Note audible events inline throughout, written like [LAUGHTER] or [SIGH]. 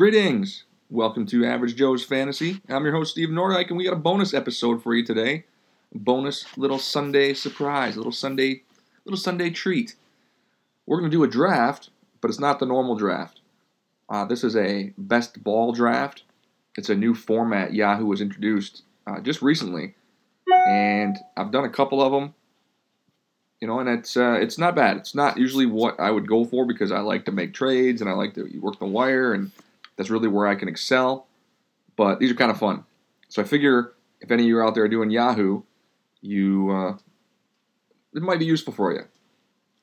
Greetings. Welcome to Average Joe's Fantasy. I'm your host, Steve Nordyke, and we got a bonus episode for you today. Bonus little Sunday surprise, little Sunday, little Sunday treat. We're going to do a draft, but it's not the normal draft. Uh, this is a best ball draft. It's a new format Yahoo has introduced uh, just recently, and I've done a couple of them. You know, and it's uh, it's not bad. It's not usually what I would go for because I like to make trades and I like to work the wire and that's really where I can excel. But these are kind of fun. So I figure if any of you are out there doing Yahoo, you uh, it might be useful for you.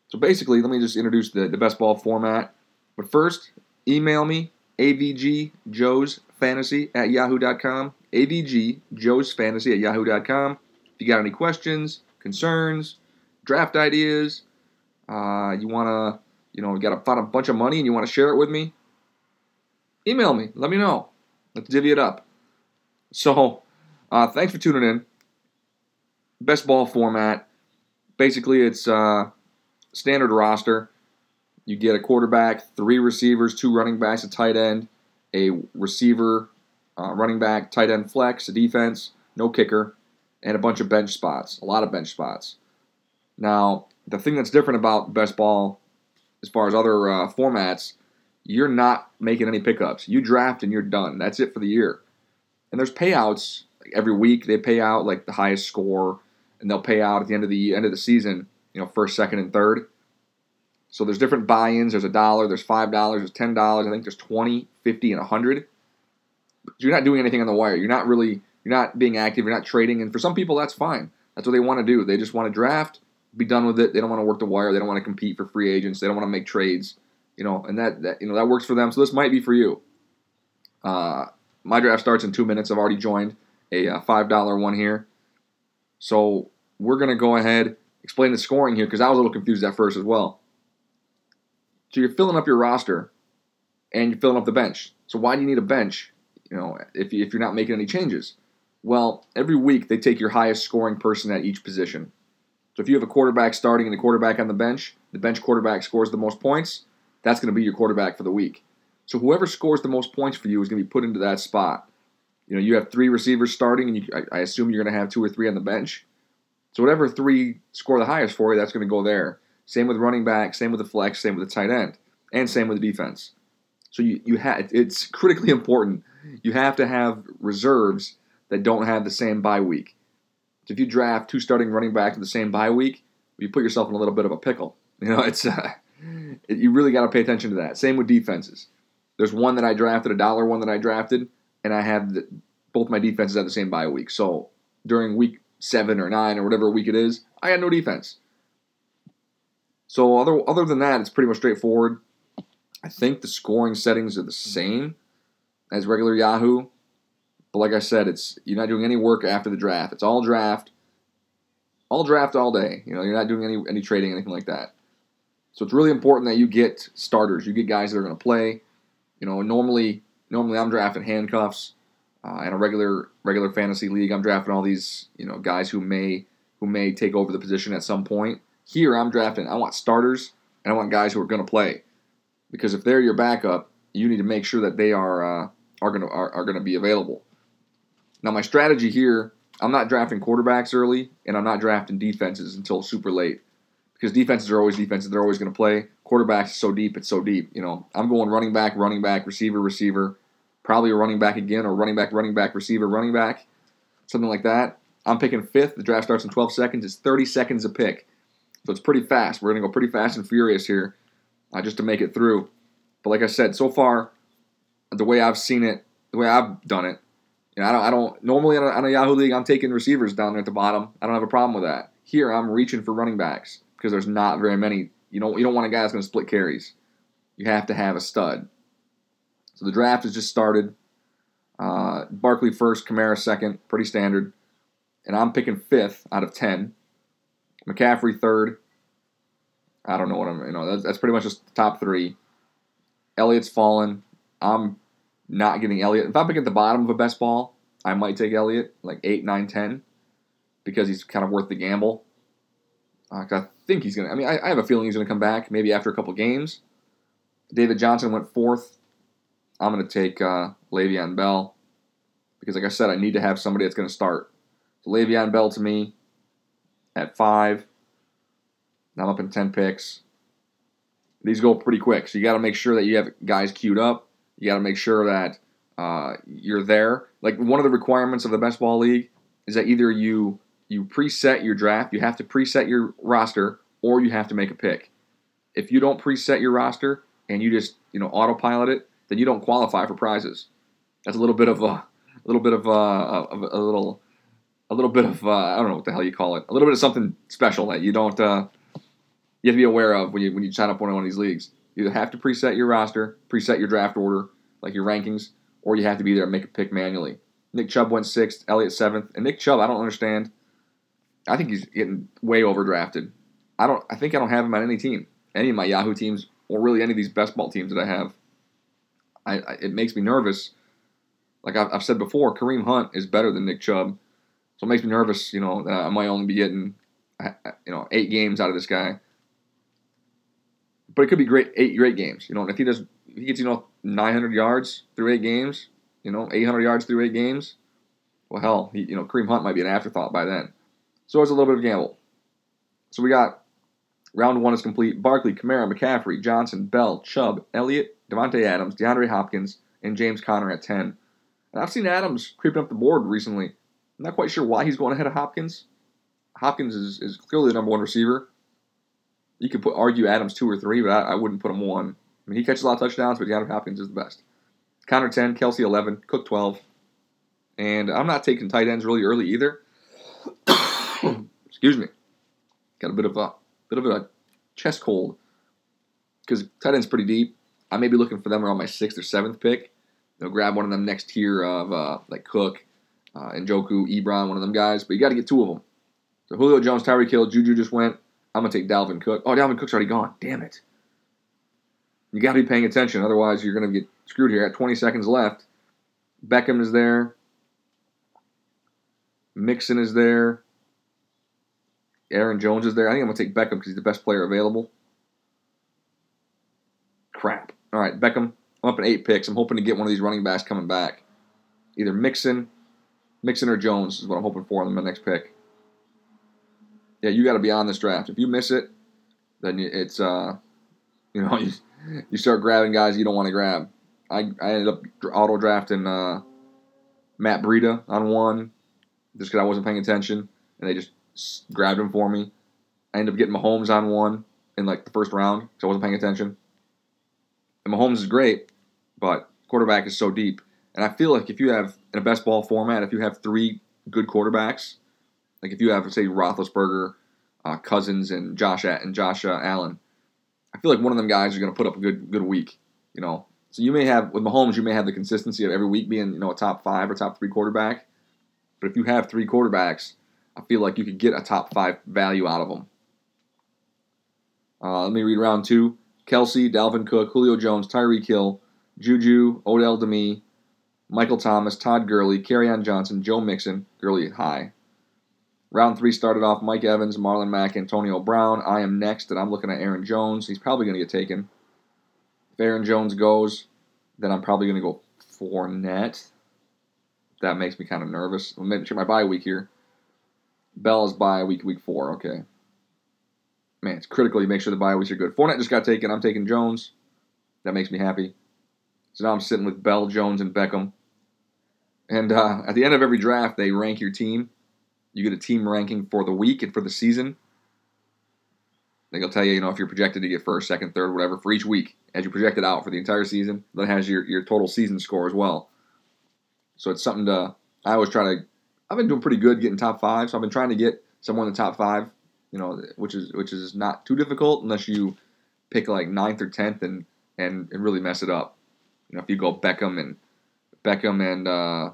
So basically, let me just introduce the, the best ball format. But first, email me avgjoesfantasy at yahoo.com. avgjoesfantasy at yahoo.com. If you got any questions, concerns, draft ideas, uh, you want to, you know, you got to find a bunch of money and you want to share it with me, email me. Let me know. Let's divvy it up. So, uh, thanks for tuning in. Best ball format. Basically, it's uh, standard roster. You get a quarterback, three receivers, two running backs, a tight end, a receiver, uh, running back, tight end flex, a defense, no kicker, and a bunch of bench spots. A lot of bench spots. Now, the thing that's different about best ball, as far as other uh, formats, you're not making any pickups. You draft and you're done. That's it for the year. And there's payouts every week. They pay out like the highest score, and they'll pay out at the end of the end of the season. You know, first, second, and third. So there's different buy-ins. There's a dollar. There's five dollars. There's ten dollars. I think there's 20, 50, and a hundred. You're not doing anything on the wire. You're not really. You're not being active. You're not trading. And for some people, that's fine. That's what they want to do. They just want to draft, be done with it. They don't want to work the wire. They don't want to compete for free agents. They don't want to make trades you know, and that, that you know that works for them. So this might be for you. Uh, my draft starts in two minutes. I've already joined a uh, five dollar one here, so we're gonna go ahead explain the scoring here because I was a little confused at first as well. So you're filling up your roster, and you're filling up the bench. So why do you need a bench? You know, if if you're not making any changes. Well, every week they take your highest scoring person at each position. So if you have a quarterback starting and a quarterback on the bench, the bench quarterback scores the most points that's going to be your quarterback for the week. So whoever scores the most points for you is going to be put into that spot. You know, you have three receivers starting, and you, I, I assume you're going to have two or three on the bench. So whatever three score the highest for you, that's going to go there. Same with running back, same with the flex, same with the tight end, and same with the defense. So you, you have it's critically [LAUGHS] important. You have to have reserves that don't have the same bye week. So if you draft two starting running backs with the same bye week, you put yourself in a little bit of a pickle. [LAUGHS] You know, it's uh, you really got to pay attention to that. Same with defenses. There's one that I drafted, a dollar one that I drafted, and I have the, both my defenses at the same bye week. So during week seven or nine or whatever week it is, I had no defense. So other other than that, it's pretty much straightforward. I think the scoring settings are the same as regular Yahoo, but like I said, it's you're not doing any work after the draft. It's all draft, all draft all day. You know, you're not doing any any trading, anything like that. So it's really important that you get starters. You get guys that are going to play. You know, normally normally I'm drafting handcuffs. Uh, in a regular regular fantasy league, I'm drafting all these you know guys who may who may take over the position at some point. Here, I'm drafting. I want starters and I want guys who are going to play, because if they're your backup, you need to make sure that they are uh, are going to are, are going to be available. Now, my strategy here, I'm not drafting quarterbacks early, and I'm not drafting defenses until super late because defenses are always defenses. They're always going to play. Quarterbacks so deep, it's so deep. You know, I'm going running back, running back, receiver, receiver, probably a running back again, or running back, running back, receiver, running back, something like that. I'm picking fifth. The draft starts in 12 seconds. It's 30 seconds a pick, so it's pretty fast. We're going to go pretty fast and furious here, uh, just to make it through. But like I said, so far, the way I've seen it, the way I've done it, you know, I don't, I don't normally on a, on a Yahoo league, I'm taking receivers down there at the bottom. I don't have a problem with that. Here, I'm reaching for running backs because there's not very many. You don't you don't want a guy that's going to split carries. You have to have a stud. So the draft has just started. Uh, Barkley first, Kamara second, pretty standard. And I'm picking fifth out of ten. McCaffrey third. I don't know what I'm. You know that's, that's pretty much just the top three. Elliott's fallen. I'm not getting Elliott. If I'm picking at the bottom of a best ball, I might take Elliott like eight, nine, ten, because he's kind of worth the gamble. Uh, I think he's going to. I mean, I, I, have a feeling he's going to come back maybe after a couple games. David Johnson went fourth. I'm going to take uh, Le'Veon Bell because, like I said, I need to have somebody that's going to start. So Le'Veon Bell to me at five. Now I'm up in 10 picks. These go pretty quick, so you got to make sure that you have guys queued up. You got to make sure that uh, you're there. Like one of the requirements of the best ball league is that either you you preset your draft, you have to preset your roster, or you have to make a pick. If you don't preset your roster and you just you know autopilot it, then you don't qualify for prizes. That's a little bit of a, a little bit of a, a, a little a little bit of uh, I don't know what the hell you call it. A little bit of something special that you don't uh, you have to be aware of when you when you sign up one of these leagues. You have to preset your roster, preset your draft order, like your rankings, or you have to be there and make a pick manually. Nick Chubb went sixth, Elliott seventh, and Nick Chubb I don't understand. I think he's getting way overdrafted. I don't. I think I don't have him on any team, any of my Yahoo teams, or really any of these best ball teams that I have. I, I it makes me nervous. Like I've, I've said before, Kareem Hunt is better than Nick Chubb, so it makes me nervous. You know that I might only be getting, you know, eight games out of this guy. But it could be great eight great games. You know, if he does, if he gets you know 900 yards through eight games, you know, 800 yards through eight games. Well, hell, he, you know, Kareem Hunt might be an afterthought by then. So it's a little bit of a gamble. So we got round one is complete. Barkley, Kamara, McCaffrey, Johnson, Bell, Chubb, Elliott, Davante Adams, DeAndre Hopkins, and James Conner at 10. And I've seen Adams creeping up the board recently. I'm not quite sure why he's going ahead of Hopkins. Hopkins is, is clearly the number one receiver. You could put argue Adams two or three, but I, I wouldn't put him one. I mean, he catches a lot of touchdowns, but DeAndre Hopkins is the best. Conner 10, Kelce 11, Cook 12. And I'm not taking tight ends really early either. Excuse me. Got a bit of a bit of a chest cold because tight end's pretty deep. I may be looking for them around my sixth or seventh pick. They'll grab one of them next tier of uh, like Cook, uh, Njoku, Ebron, one of them guys. But you got to get two of them. So Julio Jones, Tyreek Hill, Juju just went. I'm gonna take Dalvin Cook. Oh, Dalvin Cook's already gone. Damn it. You got to be paying attention, otherwise you're gonna get screwed here. At 20 seconds left, Beckham is there. Mixon is there. Aaron Jones is there. I think I'm gonna take Beckham because he's the best player available. Crap. All right, Beckham. I'm up in eight picks. I'm hoping to get one of these running backs coming back. Either Mixon, Mixon or Jones is what I'm hoping for on the next pick. Yeah, you got to be on this draft. If you miss it, then it's uh, you know, [LAUGHS] you, you start grabbing guys you don't want to grab. I, I ended up auto drafting uh, Matt Breida on one just because I wasn't paying attention, and they just grabbed him for me. I ended up getting Mahomes on one in like the first round because I wasn't paying attention. And Mahomes is great, but quarterback is so deep. And I feel like if you have in a best ball format, if you have three good quarterbacks, like if you have say Roethlisberger, uh, Cousins, and Josh and Josh uh, Allen, I feel like one of them guys are going to put up a good good week. You know, so you may have with Mahomes, you may have the consistency of every week being you know a top five or top three quarterback. But if you have three quarterbacks, I feel like you could get a top five value out of them. Uh, let me read round two. Kelce, Dalvin Cook, Julio Jones, Tyreek Hill, Juju, Odell Demi, Michael Thomas, Todd Gurley, Kerryon Johnson, Joe Mixon, Gurley high. Round three started off Mike Evans, Marlon Mack, Antonio Brown. I am next, and I'm looking at Aaron Jones. He's probably going to get taken. If Aaron Jones goes, then I'm probably going to go Fournette. That makes me kind of nervous. Let me check my bye week here. Bell is bye week week four. Okay. Man, it's critical you make sure the bye weeks are good. Fournette just got taken. I'm taking Jones. That makes me happy. So now I'm sitting with Bell, Jones, and Beckham. And uh, at the end of every draft, they rank your team. You get a team ranking for the week and for the season. They'll tell you, you know, if you're projected to get first, second, third, whatever, for each week as you project it out for the entire season. That has your, your total season score as well. So it's something to. I always try to. I've been doing pretty good getting top five, so I've been trying to get someone in the top five. You know, which is which is not too difficult unless you pick like ninth or tenth and and, and really mess it up. You know, if you go Beckham and Beckham and uh,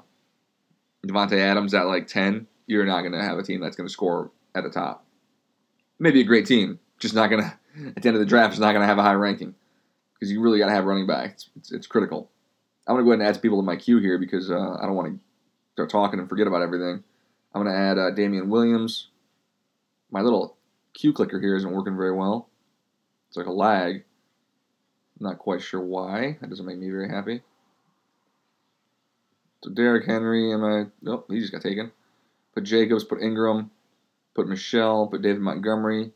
Davante Adams at like ten, you're not going to have a team that's going to score at the top. Maybe a great team, just not going to at the end of the draft is not going to have a high ranking because you really got to have running back. It's, it's, critical. I'm going to go ahead and add some people to my queue here because uh, I don't want to start talking and forget about everything. I'm going to add uh, Damien Williams. My little queue clicker here isn't working very well. It's like a lag. I'm not quite sure why. That doesn't make me very happy. So Derrick Henry, am I? Nope, he just got taken. Put Jacobs, put Ingram, put Michel, put David Montgomery.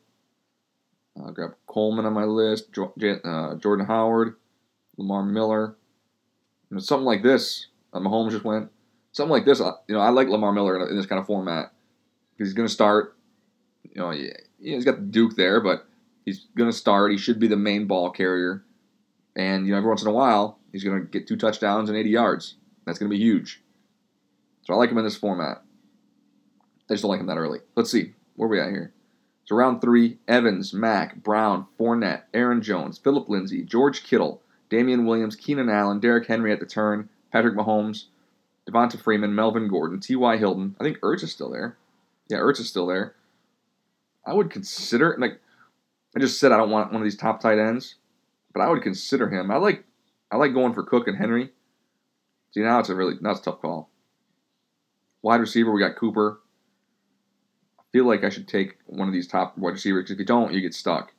Uh, grab Coleman on my list. Jo- J- uh, Jordan Howard, Lamar Miller. Know, something like this. Uh, Mahomes just went. Something like this. You know, I like Lamar Miller in, this kind of format he's going to start. You know, he, he's got the Duke there, but he's going to start. He should be the main ball carrier, and you know, every once in a while, he's going to get two touchdowns and 80 yards. That's going to be huge. So I like him in this format. I just don't like him that early. Let's see. Where are we at here? So round three, Evans, Mack, Brown, Fournette, Aaron Jones, Philip Lindsay, George Kittle, Damien Williams, Keenan Allen, Derrick Henry at the turn, Patrick Mahomes, Devonta Freeman, Melvin Gordon, T.Y. Hilton. I think Ertz is still there. Yeah, Ertz is still there. I would consider like I just said I don't want one of these top tight ends, but I would consider him. I like I like going for Cook and Henry. See now it's a really it's a tough call. Wide receiver, we got Cooper. I feel like I should take one of these top wide receivers because if you don't, you get stuck.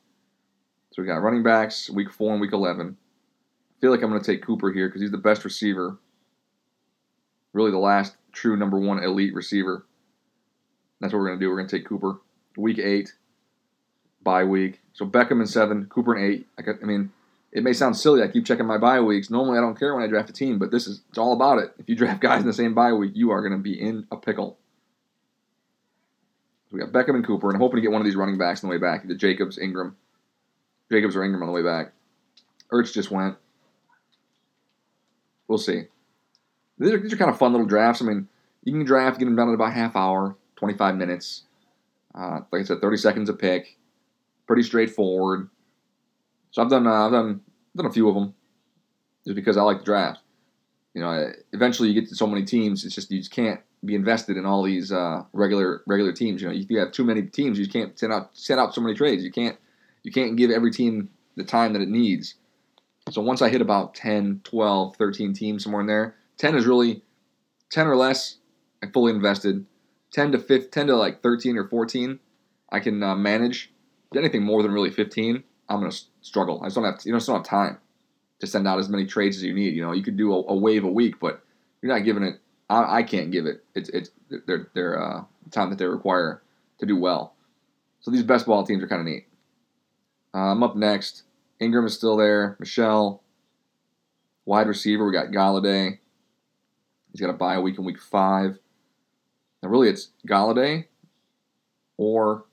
So we got running backs, week four and week eleven. I feel like I'm to take Cooper here because he's the best receiver. Really, the last true number one elite receiver. That's what we're going to do. We're going to take Cooper. Week eight, bye week. So Beckham in seven, Cooper in eight. I, I mean, it may sound silly. I keep checking my bye weeks. Normally, I don't care when I draft a team, but this is it's all about it. If you [LAUGHS] draft guys in the same bye week, you are going to be in a pickle. So we got Beckham and Cooper, and I'm hoping to get one of these running backs on the way back, either Jacobs, Ingram, Jacobs or Ingram on the way back. Ertz just went. We'll see. These are, these are kind of fun little drafts. I mean, you can draft, get them done in about half hour, 25 minutes. Uh, like I said, 30 seconds a pick. Pretty straightforward. So I've done uh, I've done done a few of them, just because I like the draft. You know, eventually you get to so many teams, it's just you just can't be invested in all these uh, regular regular teams. You know, if you have too many teams, you can't send out send out so many trades. You can't you can't give every team the time that it needs. So once I hit about 10, 12, 13 teams somewhere in there, 10 is really 10 or less, I'm fully invested. 10 to 5, 10 to like 13 or 14, I can uh, manage. Anything more than really 15, I'm gonna struggle. I just don't have you know, just don't have time to send out as many trades as you need. You know, you could do a, a wave a week, but you're not giving it. I, I can't give it. It's it's their their uh, time that they require to do well. So these best ball teams are kind of neat. Uh, I'm up next. Ingram is still there. Michel. Wide receiver, we got Golladay. He's got to buy a bye week in week five. Now, really, it's Golladay, or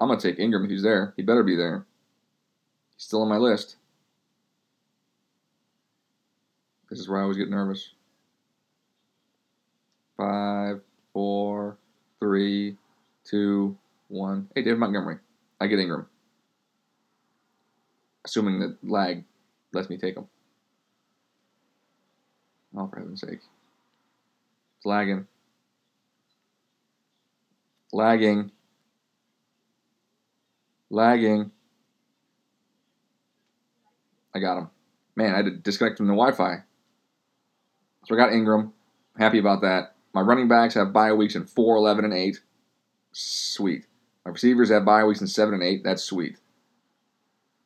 I'm gonna take Ingram if he's there. He better be there. He's still on my list. This is where I always get nervous. Five, four, three, two, one. Hey, David Montgomery. I get Ingram. Assuming that lag lets me take him. Oh, for heaven's sake. Lagging. Lagging. Lagging. I got him. Man, I had to disconnect from the Wi Fi. So I got Ingram. Happy about that. My running backs have bye weeks in 4, 11, and 8. Sweet. My receivers have bye weeks in 7 and 8. That's sweet.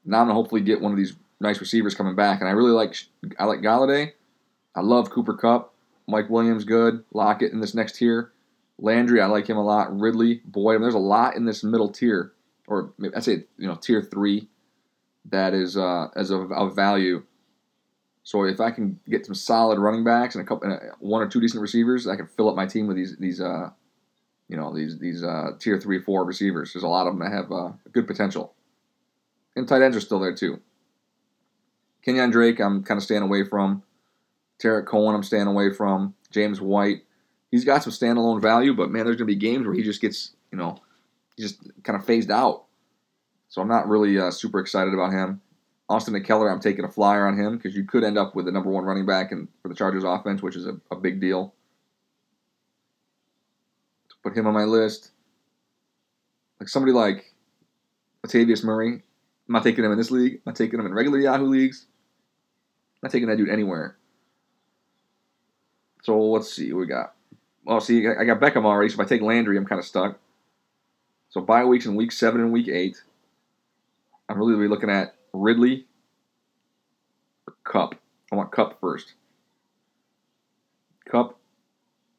Now I'm going to hopefully get one of these nice receivers coming back. And I really like I like Golladay. I love Cooper Kupp. Mike Williams, good. Lockett in this next tier. Landry, I like him a lot. Ridley, boy, I mean, there's a lot in this middle tier, or maybe I say you know tier three, that is uh, as of, of value. So if I can get some solid running backs and a couple, and one or two decent receivers, I can fill up my team with these these uh, you know these these uh, tier three four receivers. There's a lot of them that have uh, good potential, and tight ends are still there too. Kenyon Drake, I'm kind of staying away from. Tarik Cohen, I'm staying away from. James White, he's got some standalone value, but man, there's going to be games where he just gets, you know, just kind of phased out. So I'm not really uh, super excited about him. Austin McKellar, I'm taking a flyer on him because you could end up with the number one running back and for the Chargers offense, which is a, a big deal. To put him on my list. Like somebody like Latavius Murray, I'm not taking him in this league. I'm not taking him in regular Yahoo leagues. I'm not taking that dude anywhere. So let's see we got. Well, see, I got Beckham already, so if I take Landry, I'm kind of stuck. So bye weeks in week seven and week eight. I'm really, really looking at Ridley or Kupp. I want Kupp first. Kupp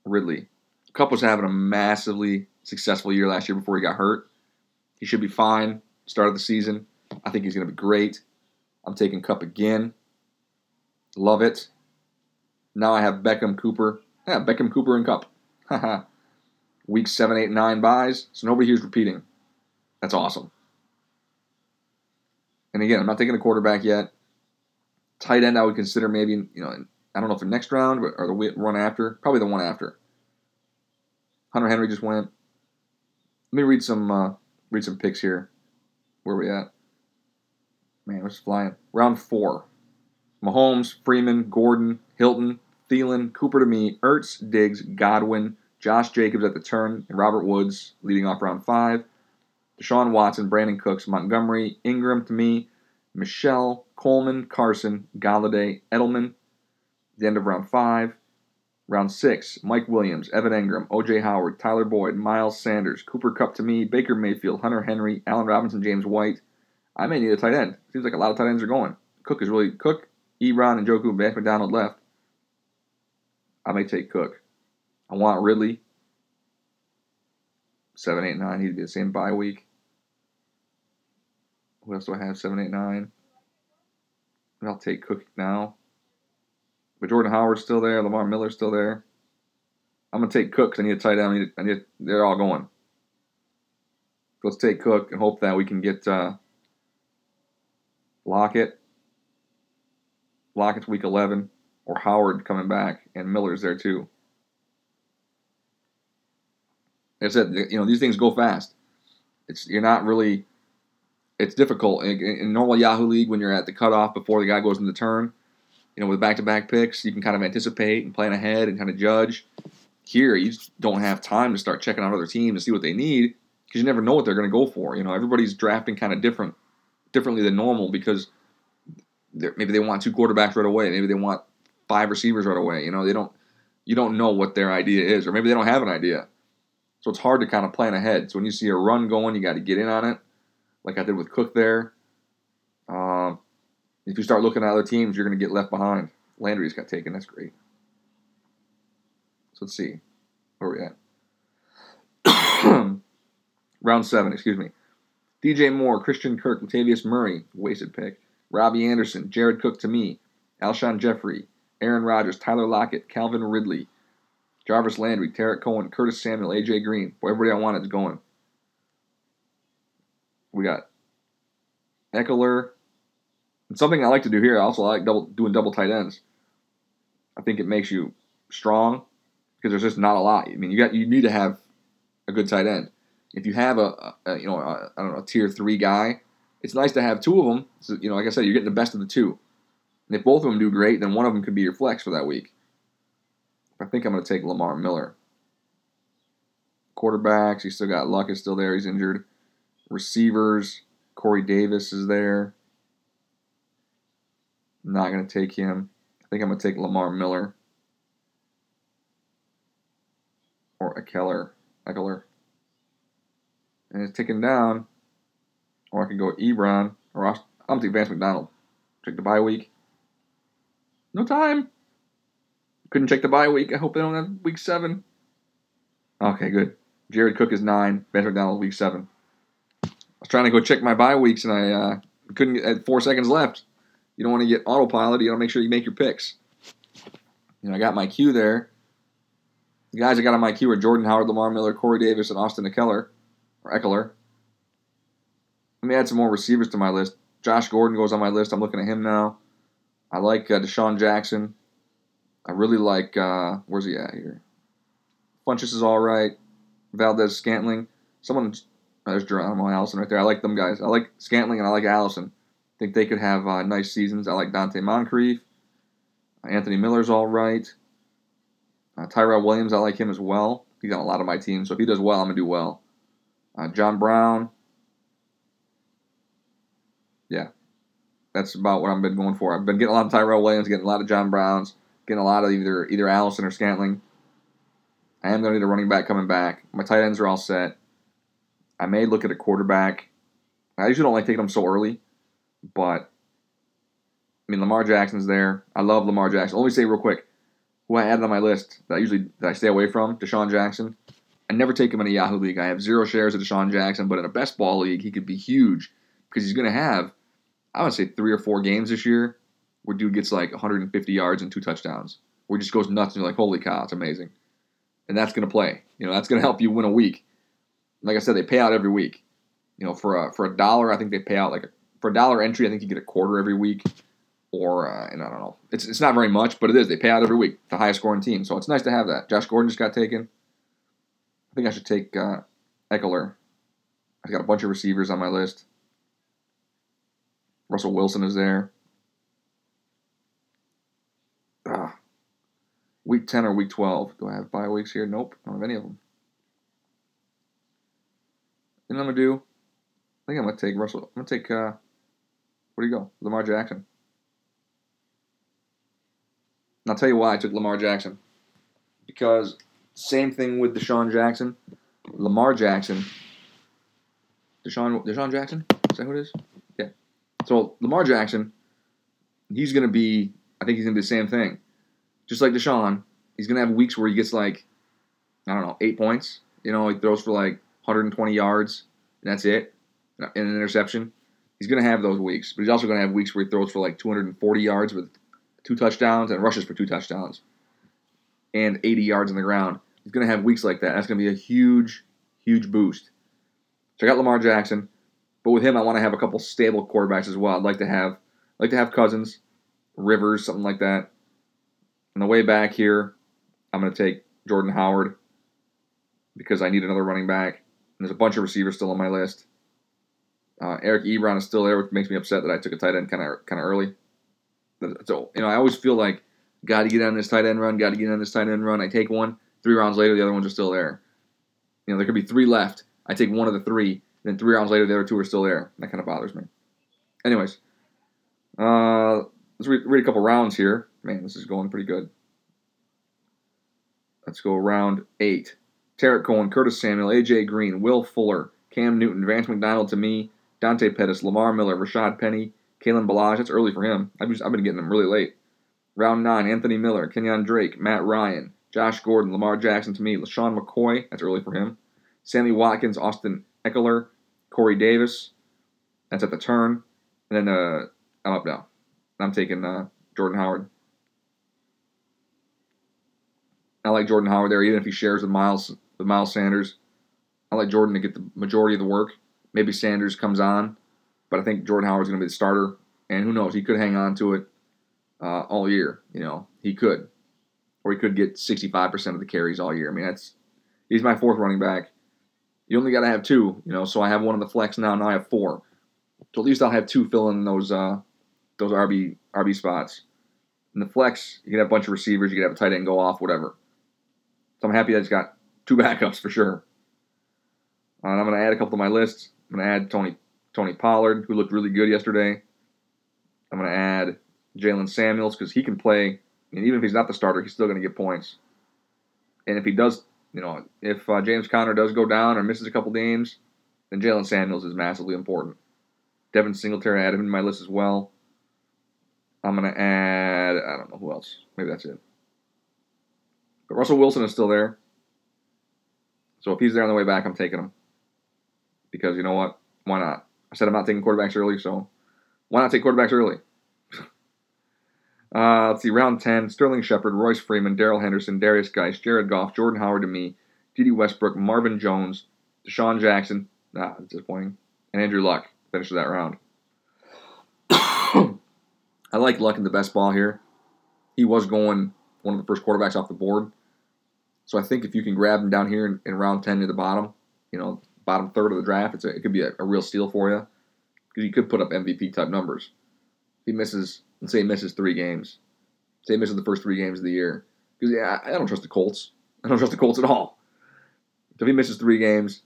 Ridley. Kupp was having a massively successful year last year before he got hurt. He should be fine. Start of the season. I think he's going to be great. I'm taking Kupp again. Love it. Now I have Beckham Cooper. Yeah, Beckham Cooper and Kupp. Week 7, 8, 9 buys, so nobody here's repeating. That's awesome. And again, I'm not taking a quarterback yet. Tight end, I would consider maybe, you know, I don't know if the next round or the one after. Probably the one after. Hunter Henry just went. Let me read some uh, read some picks here. Where are we at? Man, just flying. Round four. Mahomes, Freeman, Gordon, Hilton, Thielen, Cooper to me, Ertz, Diggs, Godwin, Josh Jacobs at the turn, and Robert Woods leading off round five. Deshaun Watson, Brandin Cooks, Montgomery, Ingram to me, Michel, Coleman, Carson, Golladay, Edelman. The end of round five. Round six, Mike Williams, Evan Engram, OJ Howard, Tyler Boyd, Miles Sanders, Cooper Kupp to me, Baker Mayfield, Hunter Henry, Allen Robinson, James White. I may need a tight end. Seems like a lot of tight ends are going. Cook is really Cook, Ebron, and Njoku, Vance McDonald left. I may take Cook. I want Ridley. Seven, eight, nine. He'd be the same bye week. Who else do I have? Seven, eight, nine. I'll take Cook now. But Jordan Howard's still there. Lamar Miller's still there. I'm gonna take Cook because I need a tight end. I need, I need, they're all going. Let's take Cook and hope that we can get uh, Lockett. Lockett's week 11, or Howard coming back, and Miller's there too. Like I said, you know these things go fast. It's you're not really. It's difficult in, in normal Yahoo league when you're at the cutoff before the guy goes in the turn. You know, with back-to-back picks, you can kind of anticipate and plan ahead and kind of judge. Here, you just don't have time to start checking out other teams and see what they need because you never know what they're going to go for. You know, everybody's drafting kind of different, differently than normal because maybe they want two quarterbacks right away. Maybe they want five receivers right away. You know, they don't. You don't know what their idea is, or maybe they don't have an idea. So it's hard to kind of plan ahead. So when you see a run going, you got to get in on it, like I did with Cook there. Um, if you start looking at other teams, you're going to get left behind. Landry's got taken. That's great. So let's see. Where we at? [COUGHS] Round seven, excuse me. DJ Moore, Christian Kirk, Latavius Murray, wasted pick. Robbie Anderson, Jared Cook to me, Alshon Jeffery, Aaron Rodgers, Tyler Lockett, Calvin Ridley, Jarvis Landry, Tarik Cohen, Curtis Samuel, AJ Green. Everybody I wanted is going. We got Ekeler. And something I like to do here, I also like double, doing double tight ends. I think it makes you strong because there's just not a lot. I mean, you got you need to have a good tight end. If you have a, a you know I don't know a tier three guy, it's nice to have two of them. So, you know, like I said, you're getting the best of the two. And if both of them do great, then one of them could be your flex for that week. I think I'm going to take Lamar Miller. Quarterbacks, you still got Luck is still there. He's injured. Receivers, Corey Davis is there. Not going to take him. I think I'm going to take Lamar Miller. Or a Keller. Ekeler. And it's ticking down. Or I could go Ebron. Or I'm going to take Vance McDonald. Check the bye week. No time. Couldn't check the bye week. I hope they don't have week seven. Okay, good. Jared Cook is nine. Ben McDonald week seven. I was trying to go check my bye weeks and I uh, couldn't get at four seconds left. You don't want to get autopilot. You got to make sure you make your picks. You know, I got my queue there. The guys I got on my queue are Jordan Howard, Lamar Miller, Corey Davis, and Austin Ekeler, or Ekeler. Let me add some more receivers to my list. Josh Gordon goes on my list. I'm looking at him now. I like uh, DeSean Jackson. I really like uh, where's he at here? Funchess is all right. Valdes Scantling. Someone there's Geronimo Allison right there. I like them guys. I like Scantling and I like Allison. I think they could have uh, nice seasons. I like Donte Moncrief. Anthony Miller's all right. Uh, Tyrell Williams, I like him as well. He's on a lot of my teams, so if he does well, I'm gonna do well. Uh, John Brown. Yeah, that's about what I've been going for. I've been getting a lot of Tyrell Williams, getting a lot of John Browns getting a lot of either either Allison or Scantling. I am going to need a running back coming back. My tight ends are all set. I may look at a quarterback. I usually don't like taking them so early, but I mean Lamar Jackson's there. I love Lamar Jackson. Let me say real quick, who I added on my list that I usually that I stay away from, DeSean Jackson. I never take him in a Yahoo league. I have zero shares of DeSean Jackson, but in a best ball league, he could be huge because he's going to have, I would say, three or four games this year where dude gets like 150 yards and two touchdowns, where he just goes nuts and you're like, holy cow, it's amazing. And that's going to play. You know, that's going to help you win a week. Like I said, they pay out every week. You know, for a, for a dollar, I think they pay out like a, for a dollar entry, I think you get a quarter every week. Or, uh, and I don't know. It's, it's not very much, but it is. They pay out every week, the highest scoring team. So it's nice to have that. Josh Gordon just got taken. I think I should take uh, Ekeler. I've got a bunch of receivers on my list. Russell Wilson is there. Ah. Week 10 or week 12. Do I have bye weeks here? Nope. I don't have any of them. What I'm going to do? I think I'm going to take Russell. I'm going to take, uh, where do you go? Lamar Jackson. And I'll tell you why I took Lamar Jackson. Because same thing with DeSean Jackson. Lamar Jackson. DeSean DeSean Jackson? Is that who it is? So Lamar Jackson, he's gonna be I think he's gonna be the same thing. Just like DeSean, he's gonna have weeks where he gets like, I don't know, eight points. You know, he throws for like 120 yards, and that's it. In an interception. He's gonna have those weeks, but he's also gonna have weeks where he throws for like 240 yards with two touchdowns and rushes for two touchdowns and 80 yards on the ground. He's going to have weeks like that. That's going to be a huge, huge boost. Check out Lamar Jackson, but with him, I want to have a couple stable quarterbacks as well. I'd like to have, like to have Cousins, Rivers, something like that. On the way back here, I'm going to take Jordan Howard because I need another running back. And there's a bunch of receivers still on my list. Uh, Eric Ebron is still there, which makes me upset that I took a tight end kind of kind of early. So you know, I always feel like got to get on this tight end run, got to get on this tight end run. I take one, three rounds later, the other ones are still there. You know, there could be three left. I take one of the three, then three rounds later, the other two are still there. That kind of bothers me. Anyways, uh, let's read, read a couple rounds here. Man, this is going pretty good. Let's go round eight. Tarik Cohen, Curtis Samuel, AJ Green, Will Fuller, Cam Newton, Vance McDonald to me, Dante Pettis, Lamar Miller, Rashaad Penny, Kalen Ballage. That's early for him. I've, just, I've been getting them really late. Round nine, Anthony Miller, Kenyon Drake, Matt Ryan, Josh Gordon, Lamar Jackson to me, LeSean McCoy, that's early for him. Sammy Watkins, Austin Ekeler, Corey Davis, that's at the turn. And then uh, I'm up now. I'm taking uh, Jordan Howard. I like Jordan Howard there, even if he shares with Miles with Miles Sanders. I like Jordan to get the majority of the work. Maybe Sanders comes on, but I think Jordan Howard's going to be the starter. And who knows? He could hang on to it uh, all year. You know, he could, or he could get 65% of the carries all year. I mean, that's he's my fourth running back. You only got to have two, you know. So I have one in the flex now. Now I have four. So at least I'll have two filling those uh, those RB RB spots. In the flex, you can have a bunch of receivers. You can have a tight end go off, whatever. So I'm happy that it's got two [LAUGHS] backups for sure. Uh, and I'm going to add a couple to my list. I'm going to add Tony Tony Pollard, who looked really good yesterday. I'm going to add Jaylen Samuels because he can play. And even if he's not the starter, he's still going to get points. And if he does, you know, if uh, James Conner does go down or misses a couple games, then Jaylen Samuels is massively important. Devin Singletary, I added him to my list as well. I'm going to add, I don't know who else. Maybe that's it. But Russell Wilson is still there. So if he's there on the way back, I'm taking him. Because you know what? Why not? I said I'm not taking quarterbacks early, so why not take quarterbacks early? Uh, let's see, round 10, Sterling Shepard, Royce Freeman, Darrell Henderson, Darius Guice, Jared Goff, Jordan Howard to me, Dede Westbrook, Marvin Jones, DeSean Jackson, nah, disappointing, and Andrew Luck finishes that round. [COUGHS] I like Luck in the best ball here. He was going one of the first quarterbacks off the board. So I think if you can grab him down here in, in round 10 near the bottom, you know, bottom third of the draft, it's a, it could be a, a real steal for you because you could put up MVP type numbers. He misses and say he misses three games. Say he misses the first three games of the year. Because yeah, I don't trust the Colts. I don't trust the Colts at all. So if he misses three games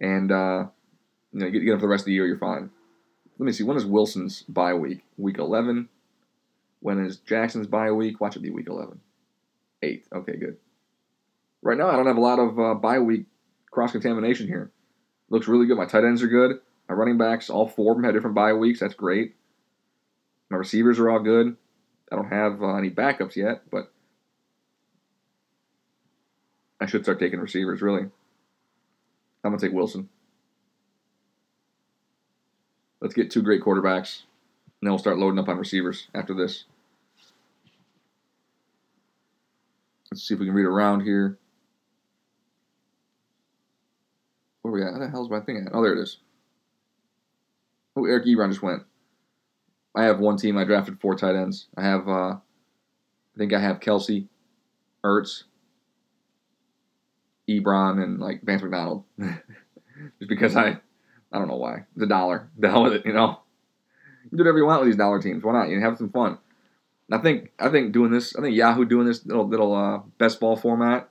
and uh, you know, get, get him for the rest of the year, you're fine. Let me see. When is Wilson's bye week? Week 11. When is Jackson's bye week? Watch it be week 11. 8. Okay, good. Right now, I don't have a lot of uh, bye week cross contamination here. Looks really good. My tight ends are good. My running backs, all four of them had different bye weeks. That's great. My receivers are all good. I don't have uh, any backups yet, but I should start taking receivers, really. I'm going to take Wilson. Let's get two great quarterbacks, and then we'll start loading up on receivers after this. Let's see if we can read around here. Where we at? The hell's my thing at? Oh, there it is. Oh, Eric Ebron just went. I have one team. I drafted four tight ends. I have, uh, I think I have Kelce, Ertz, Ebron, and like Vance McDonald. [LAUGHS] just because I, I don't know why. The dollar. [LAUGHS] The hell with it, you know. You do whatever you want with these dollar teams. Why not? You have some fun. I think I think doing this. I think Yahoo doing this little little uh, best ball format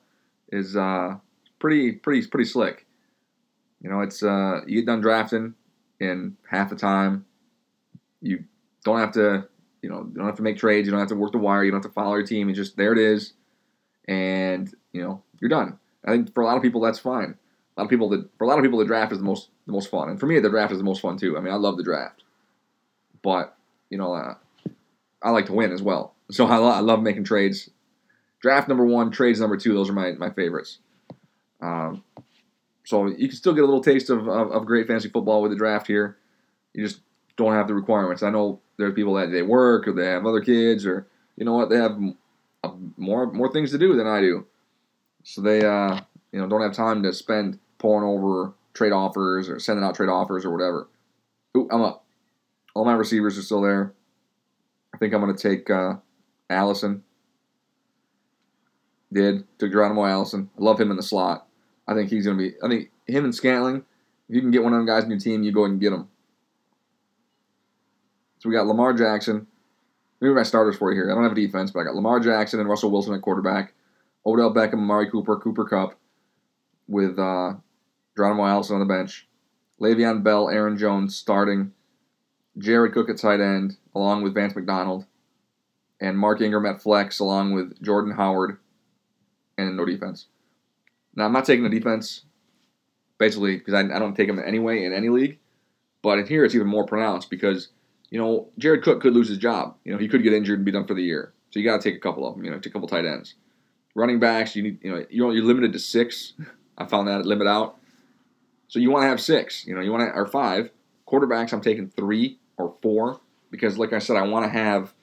is uh, pretty pretty pretty slick. You know, it's uh, you get done drafting in half the time. You don't have to, you know, don't have to make trades. You don't have to work the wire. You don't have to follow your team. It's just there it is, and you know you're done. I think for a lot of people that's fine. A lot of people that for a lot of people the draft is the most the most fun, and for me the draft is the most fun too. I mean I love the draft, but you know uh, I like to win as well. So [LAUGHS] I, lo- I love making trades. Draft number one, trades number two. Those are my my favorites. Um, so you can still get a little taste of, of, of, great fantasy football with the draft here. You just don't have the requirements. I know there's people that they work or they have other kids or you know what they have more more things to do than I do, so they uh, you know don't have time to spend pouring over trade offers or sending out trade offers or whatever. Ooh, I'm up. All my receivers are still there. I think I'm going to take uh, Allison. Did took Geronimo Allison. I love him in the slot. I think he's going to be. I think him and Scantling. If you can get one of them guys in your team, you go and get them. So we got Lamar Jackson. Maybe my starters for you here. I don't have a defense, but I got Lamar Jackson and Russell Wilson at quarterback. Odell Beckham, Amari Cooper, Cooper Kupp, with uh, Geronimo Allison on the bench. Le'Veon Bell, Aaron Jones starting. Jared Cook at tight end, along with Vance McDonald, and Mark Ingram at flex, along with Jordan Howard, and no defense. Now, I'm not taking the defense, basically, because I, I don't take them anyway in any league. But in here, it's even more pronounced because, you know, Jared Cook could lose his job. You know, he could get injured and be done for the year. So you got to take a couple of them, you know, take a couple tight ends. Running backs, you need, you know, you're, you're limited to six. I found that limit out. So you want to have six, you know, you want to, or five. Quarterbacks, I'm taking three or four because, like I said, I want to have,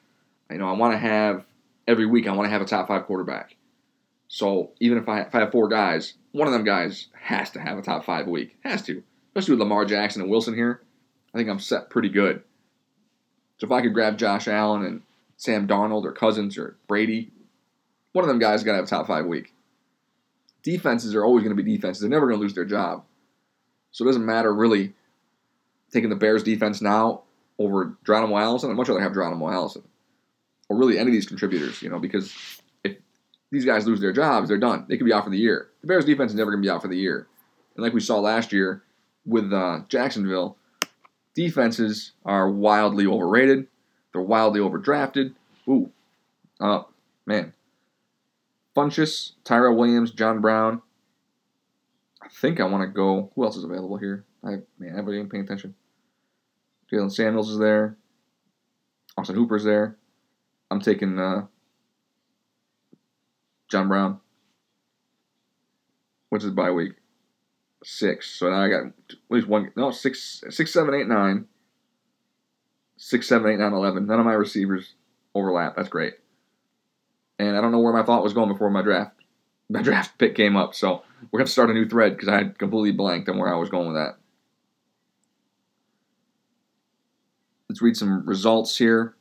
you know, I want to have every week. I want to have a top five quarterback. So even if I, if I have four guys, one of them guys has to have a top five week. Has to, especially with Lamar Jackson and Wilson here. I think I'm set pretty good. So if I could grab Josh Allen and Sam Darnold or Cousins or Brady, one of them guys got to have a top five week. Defenses are always going to be defenses. They're never going to lose their job. So it doesn't matter really taking the Bears defense now over Geronimo Allison, I'd much rather have Geronimo Allison. Or really any of these contributors, you know, because if these guys lose their jobs, they're done. They could be out for the year. The Bears defense is never going to be out for the year. And like we saw last year with uh, Jacksonville, defenses are wildly overrated. They're wildly overdrafted. Ooh, uh, man. Funchess, Tyrell Williams, John Brown. I think I want to go. Who else is available here? I man, everybody ain't paying attention. Jaylen Samuels is there. Austin Hooper's there. I'm taking uh, John Brown. What's his bye week? Six. So now I got at least one. No, six, six, seven, eight, nine. Six, seven, eight, nine, eleven. None of my receivers overlap. That's great. And I don't know where my thought was going before my draft. [LAUGHS] My draft pick came up. So we're gonna start a new thread because I had completely blanked on where I was going with that. Let's read some results here.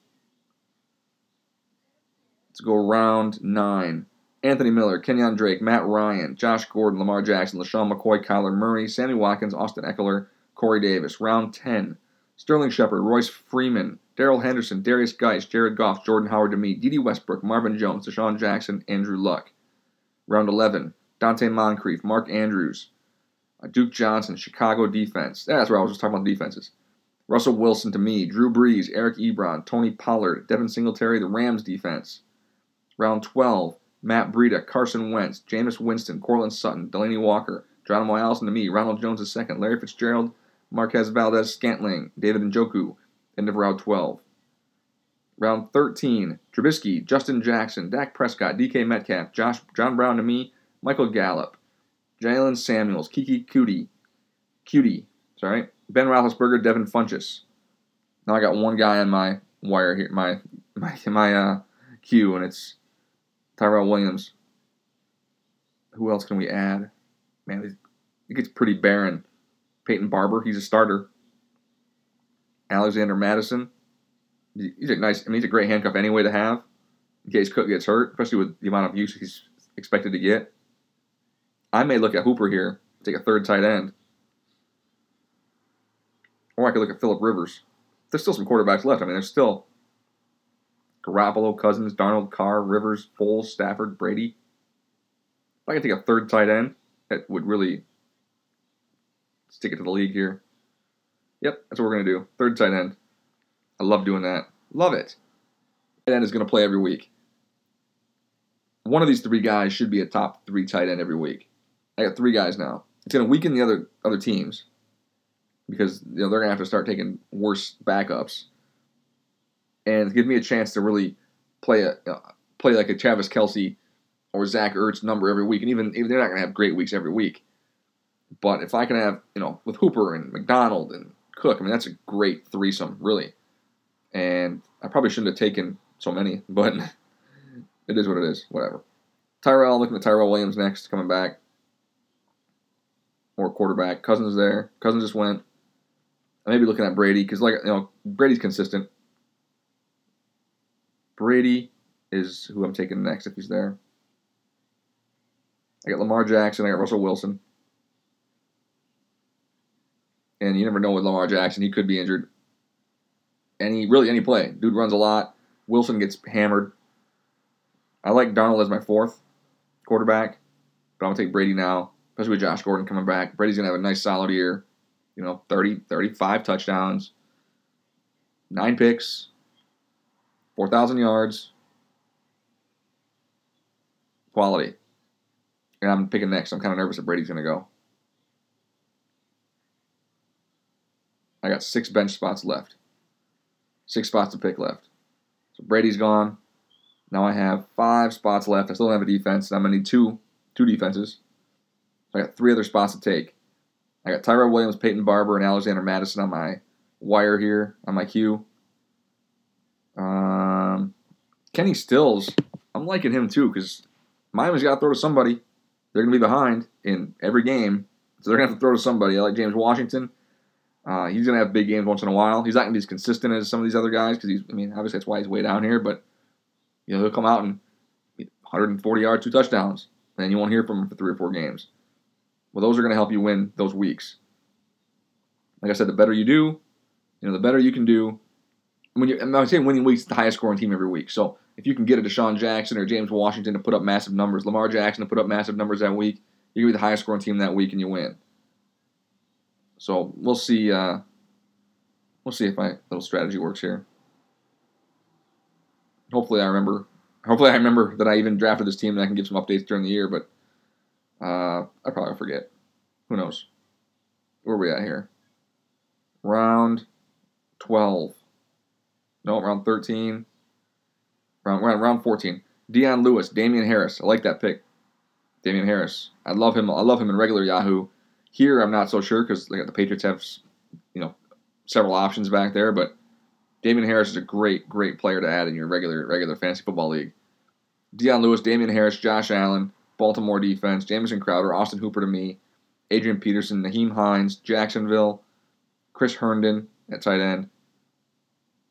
Let's go round nine. Anthony Miller, Kenyon Drake, Matt Ryan, Josh Gordon, Lamar Jackson, LeSean McCoy, Kyler Murray, Sammy Watkins, Austin Ekeler, Corey Davis. Round 10. Sterling Shepard, Royce Freeman, Darrell Henderson, Darius Guice, Jared Goff, Jordan Howard to me, Dede Westbrook, Marvin Jones, DeSean Jackson, Andrew Luck. Round 11. Donte Moncrief, Mark Andrews, uh, Duke Johnson, Chicago defense. That's where I was just talking about the defenses. Russell Wilson to me, Drew Brees, Eric Ebron, Tony Pollard, Devin Singletary, the Rams defense. Round 12, Matt Breida, Carson Wentz, Jameis Winston, Courtland Sutton, Delanie Walker, Geronimo Allison to me, Ronald Jones II, Larry Fitzgerald, Marquez Valdes Scantling, David Njoku, end of round 12. Round 13, Trubisky, Justin Jackson, Dak Prescott, DK Metcalf, Josh, John Brown to me, Michael Gallup, Jaylen Samuels, Keke Coutee, Cutie, sorry, Ben Roethlisberger, Devin Funchess. Now I got one guy on my wire here, my [LAUGHS] my my uh, queue, and it's Tyrell Williams. Who else can we add? Man, it gets pretty barren. Peyton Barber, he's a starter. Alexander Mattison, he's a nice. I mean, he's a great handcuff anyway to have in case Cook gets hurt, especially with the amount of use he's expected to get. I may look at Hooper here, take a third tight end, or I could look at Philip Rivers. There's still some quarterbacks left. I mean, there's still Garoppolo, Cousins, Darnold, Carr, Rivers, Foles, Stafford, Brady. If I could take a third tight end, that would really stick it to the league here. Yep, that's what we're going to do. Third tight end. I love doing that. Love it. Tight end is going to play every week. One of these three guys should be a top three tight end every week. I got three guys now. It's going to weaken the other other teams because you know they're going to have to start taking worse backups, and give me a chance to really play a uh, play like a Travis Kelce or Zach Ertz number every week. And even even they're not going to have great weeks every week. But if I can have you know with Hooper and McDonald and Cook, I mean that's a great threesome, really. And I probably shouldn't have taken so many, [LAUGHS] but it is what it is. Whatever. Tyrell, looking at Tyrell Williams next, coming back. Or quarterback. Cousins there. Cousins just went. I may be looking at Brady because, like, you know, Brady's consistent. Brady is who I'm taking next if he's there. I got Lamar Jackson. I got Russell Wilson. And you never know with Lamar Jackson; he could be injured. Any really any play, dude runs a lot. Wilson gets hammered. I like Darnold as my fourth quarterback, but I'm gonna take Brady now, especially with Josh Gordon coming back. Brady's gonna have a nice solid year. You know, 30, 35 touchdowns, nine picks, 4,000 yards, quality. And I'm picking next. I'm kind of nervous that Brady's going to go. I got six bench spots left. Six spots to pick left. So Brady's gone. Now I have five spots left. I still don't have a defense, and I'm gonna need two two defenses. So I got three other spots to take. I got Tyrell Williams, Peyton Barber, and Alexander Mattison on my wire here on my queue. Um, Kenny Stills, I'm liking him too because Miami's got to throw to somebody. They're going to be behind in every game, so they're going to have to throw to somebody. I like James Washington. Uh, he's going to have big games once in a while. He's not going to be as consistent as some of these other guys because he's. I mean, obviously that's why he's way down here. But you know, he'll come out and 140 yards, two touchdowns, and you won't hear from him for three or four games. Well, those are going to help you win those weeks. Like I said, the better you do, you know, the better you can do. When you, I'm saying winning weeks, the highest scoring team every week. So if you can get a DeSean Jackson or James Washington to put up massive numbers, Lamar Jackson to put up massive numbers that week, you're gonna be the highest scoring team that week and you win. So we'll see. Uh, we'll see if my little strategy works here. Hopefully, I remember. Hopefully, I remember that I even drafted this team and I can give some updates during the year. But uh, I probably forget. Who knows? Where are we at here? Round 12. No, round 13. Round, round, round 14. Dion Lewis, Damien Harris. I like that pick. Damien Harris. I love him. I love him in regular Yahoo. Here, I'm not so sure because the Patriots have, you know, several options back there. But Damien Harris is a great, great player to add in your regular regular fantasy football league. Dion Lewis, Damien Harris, Josh Allen, Baltimore defense, Jamison Crowder, Austin Hooper to me, Adrian Peterson, Nyheim Hines, Jacksonville, Chris Herndon at tight end,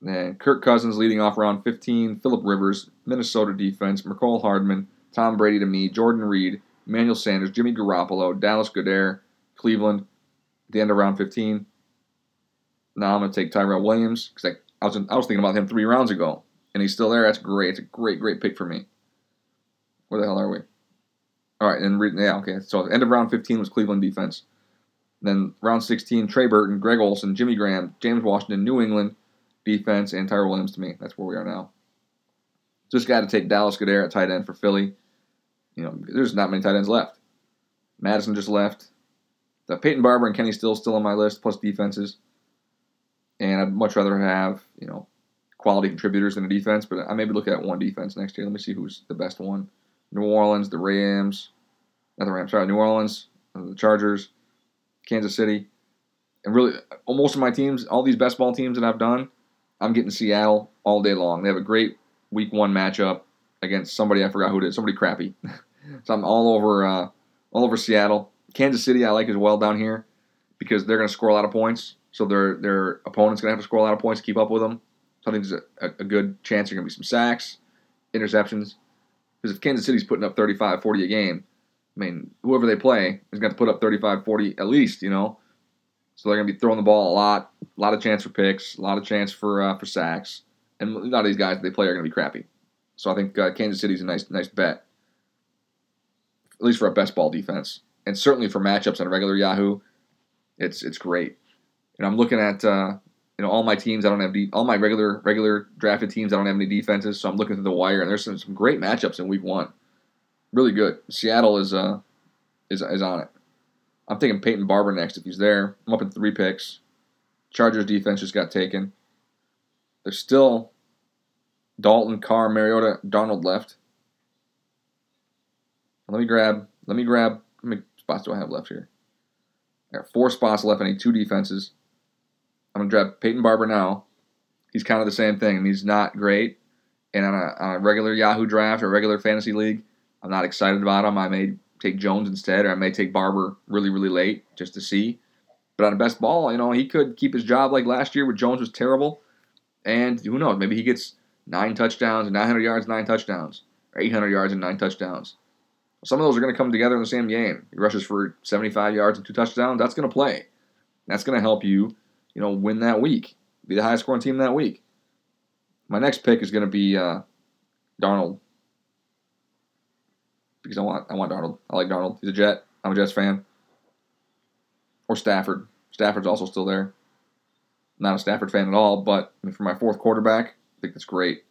and Kirk Cousins leading off round 15, Philip Rivers, Minnesota defense, Mecole Hardman, Tom Brady to me, Jordan Reed, Emmanuel Sanders, Jimmy Garoppolo, Dallas Goedert, Cleveland, at the end of round 15. Now I'm going to take Tyrell Williams because I, I, was, I was thinking about him three rounds ago, and he's still there. That's great. It's a great, great pick for me. Where the hell are we? All right, and yeah, okay. So end of round 15 was Cleveland defense. Then round 16, Trey Burton, Greg Olsen, Jimmy Graham, James Washington, New England defense, and Tyrell Williams to me. That's where we are now. Just got to take Dallas Goedert at tight end for Philly. You know, there's not many tight ends left. Mattison just left. The Peyton Barber and Kenny Still still on my list, plus defenses. And I'd much rather have, you know, quality contributors than a defense, but I maybe look at one defense next year. Let me see who's the best one. New Orleans, the Rams, not the Rams, sorry, New Orleans, uh, the Chargers, Kansas City, and really most of my teams, all these best ball teams that I've done, I'm getting Seattle all day long. They have a great week one matchup against somebody I forgot who it is, somebody crappy. [LAUGHS] so I'm all over uh, all over Seattle. Kansas City I like as well down here because they're going to score a lot of points. So their their opponent's going to have to score a lot of points to keep up with them. So I think there's a, a good chance there's going to be some sacks, interceptions. Because if Kansas City's putting up 35, 40 a game, I mean, whoever they play is going to put up 35, 40 at least, you know. So they're going to be throwing the ball a lot, a lot of chance for picks, a lot of chance for uh, for sacks, and a lot of these guys that they play are going to be crappy. So I think uh, Kansas City's a nice nice bet, at least for a best ball defense, and certainly for matchups on a regular Yahoo, it's it's great. And I'm looking at uh, you know all my teams. I don't have de- all my regular regular drafted teams. I don't have any defenses, so I'm looking through the wire, and there's some, some great matchups in Week One. Really good. Seattle is uh is is on it. I'm thinking Peyton Barber next if he's there. I'm up in three picks. Chargers defense just got taken. There's still Dalton, Carr, Mariota, Darnold left. Let me grab. Let me grab. How many spots do I have left here? I got four spots left. I need two defenses. I'm gonna grab Peyton Barber now. He's kind of the same thing. I mean, he's not great. And on a, on a regular Yahoo draft or regular fantasy league, I'm not excited about him. I may take Jones instead, or I may take Barber really, really late just to see. But on a best ball, you know, he could keep his job like last year where Jones was terrible. And who knows, maybe he gets nine touchdowns, 900 yards, nine touchdowns, or 800 yards and nine touchdowns. Some of those are going to come together in the same game. He rushes for 75 yards and two touchdowns. That's going to play. That's going to help you, you know, win that week, be the highest scoring team that week. My next pick is going to be uh, Darnold because I want I want Darnold. I like Darnold. He's a Jet. I'm a Jets fan. Or Stafford. Stafford's also still there. Not a Stafford fan at all, but I mean, for my fourth quarterback, I think that's great.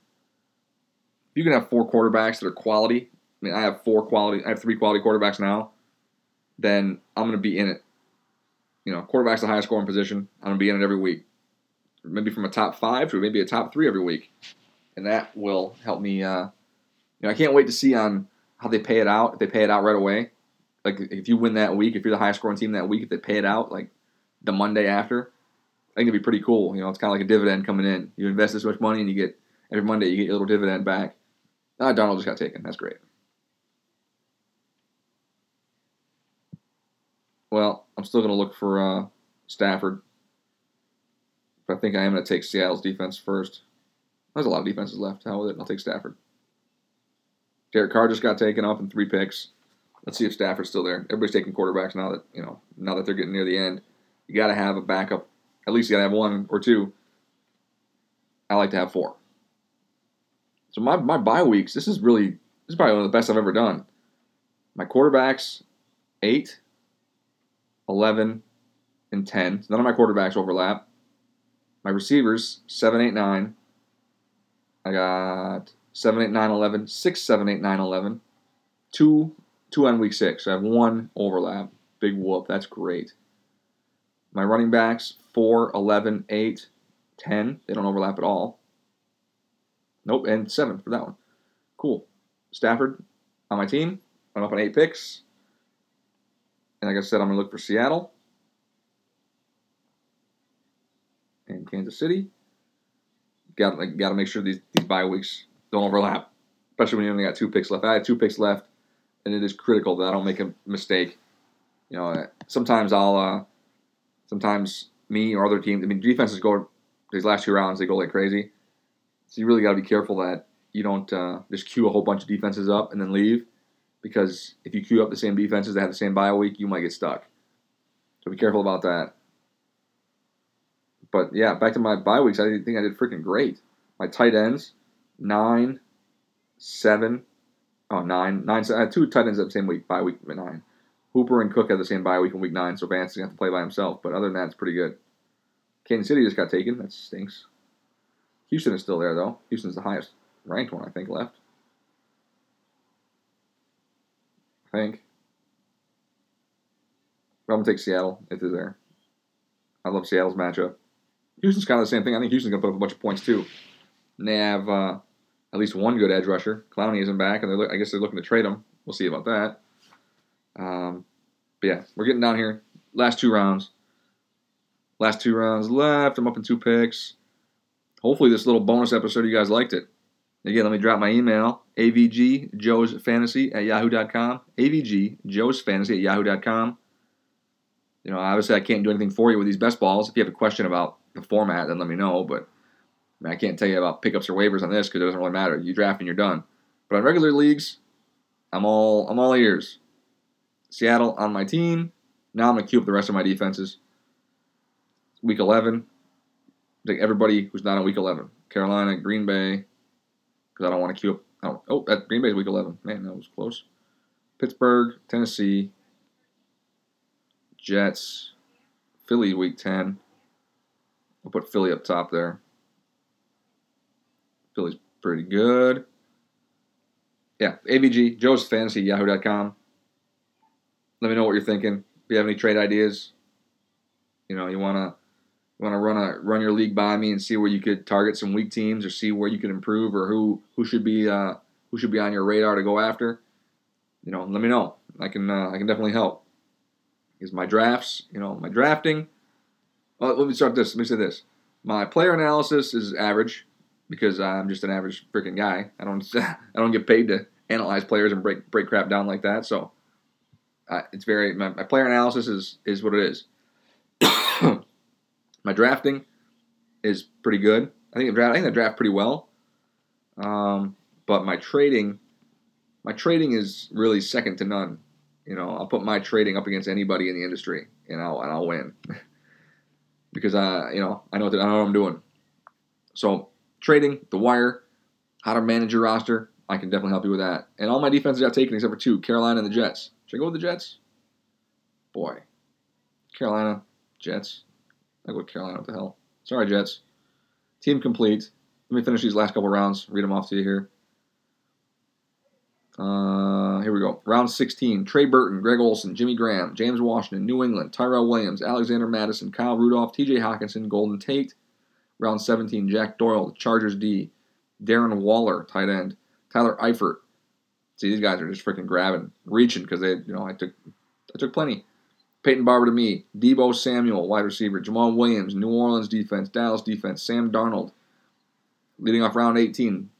You can have four quarterbacks that are quality, I mean, I have four quality, I have three quality quarterbacks now, then I'm going to be in it. You know, quarterback's the highest scoring position. I'm going to be in it every week. Maybe from a top five to maybe a top three every week. And that will help me. Uh, you know, I can't wait to see on how they pay it out. If they pay it out right away, like if you win that week, if you're the highest scoring team that week, if they pay it out like the Monday after, I think it'd be pretty cool. You know, it's kind of like a dividend coming in. You invest this much money and you get every Monday you get a little dividend back. Ah, Darnold just got taken. That's great. Well, I'm still going to look for uh, Stafford. But I think I am going to take Seattle's defense first. There's a lot of defenses left. How with it? I'll take Stafford. Derek Carr just got taken off in three picks. Let's see if Stafford's still there. Everybody's taking quarterbacks now that you know now that they're getting near the end. You got to have a backup. At least you got to have one or two. I like to have four. So my my bye weeks. This is really this is probably one of the best I've ever done. My quarterbacks, eight, 11, and 10. None of my quarterbacks overlap. My receivers, 7, 8, 9. I got 7, 8, 9, 11, 6, 7, 8, 9, 11. Two, two on week six. So I have one overlap. Big whoop. That's great. My running backs, 4, 11, 8, 10. They don't overlap at all. Nope, and 7 for that one. Cool. Stafford on my team. I'm up on 8 picks. And like I said, I'm going to look for Seattle and Kansas City. Got like, got to make sure these, these bye weeks don't overlap, especially when you only got two picks left. I had two picks left, and it is critical that I don't make a mistake. You know, sometimes I'll, uh, sometimes me or other teams. I mean, defenses go these last two rounds, they go like crazy. So you really got to be careful that you don't uh, just queue a whole bunch of defenses up and then leave, because if you queue up the same defenses that have the same bye week, you might get stuck. So be careful about that. But yeah, back to my bye weeks. I think I did freaking great. My tight ends, nine, seven, oh nine, nine. I had two tight ends at the same week, bye week nine. Hooper and Cook had the same bye week in week nine, so Vance didn't have to play by himself. But other than that, it's pretty good. Kansas City just got taken. That stinks. Houston is still there though. Houston's the highest ranked one I think left. I think. I'm gonna take Seattle if they're there. I love Seattle's matchup. Houston's kind of the same thing. I think Houston's gonna put up a bunch of points too. And they have uh, at least one good edge rusher. Clowney isn't back, and they're, I guess they're looking to trade him. We'll see about that. Um, but yeah, we're getting down here. Last two rounds. Last two rounds left. I'm up in two picks. Hopefully, this little bonus episode, you guys liked it. Again, let me drop my email avgjoesfantasy at yahoo.com. avgjoesfantasy at yahoo.com. You know, obviously, I can't do anything for you with these best balls. If you have a question about the format, then let me know. But I, mean, I can't tell you about pickups or waivers on this because it doesn't really matter. You draft and you're done. But on regular leagues, I'm all I'm all ears. Seattle on my team. Now I'm gonna queue up the rest of my defenses. Week 11. Take everybody who's not on week 11. Carolina, Green Bay, because I don't want to queue up. Oh, oh, that Green Bay's week 11. Man, that was close. Pittsburgh, Tennessee, Jets, Philly week 10. I'll put Philly up top there. Philly's pretty good. Yeah, AVG, Joe's Fantasy, Yahoo.com. Let me know what you're thinking. If you have any trade ideas, you know, you wanna you wanna run a run your league by me and see where you could target some weak teams or see where you could improve or who who should be uh, who should be on your radar to go after. You know, let me know. I can uh, I can definitely help. Is my drafts, you know, my drafting. Well, let me start this. Let me say this. My player analysis is average because I'm just an average freaking guy. I don't [LAUGHS] I don't get paid to analyze players and break break crap down like that. So uh, it's very my, my, player analysis is is what it is. [COUGHS] my drafting is pretty good. I think the draft I think the draft pretty well. Um, but my trading, my trading is really second to none. You know, I'll put my trading up against anybody in the industry, and I'll and I'll win [LAUGHS] because I you know I know what, I know what I'm doing. So trading, the wire, how to manage your roster, I can definitely help you with that. And all my defenses I've taken except for two, Carolina and the Jets. Should I go with the Jets? Boy. Carolina, Jets. I go with Carolina. What the hell? Sorry, Jets. Team complete. Let me finish these last couple rounds. Read them off to you here. Uh, here we go. Round 16. Trey Burton, Greg Olsen, Jimmy Graham, James Washington, New England, Tyrell Williams, Alexander Mattison, Kyle Rudolph, TJ Hockenson, Golden Tate. Round 17. Jack Doyle, Chargers D. Darren Waller, tight end. Tyler Eifert, See, these guys are just freaking grabbing, reaching because they, you know, I took, I took plenty. Peyton Barber to me, Deebo Samuel, wide receiver, Jamaal Williams, New Orleans defense, Dallas defense, Sam Darnold, leading off round 18,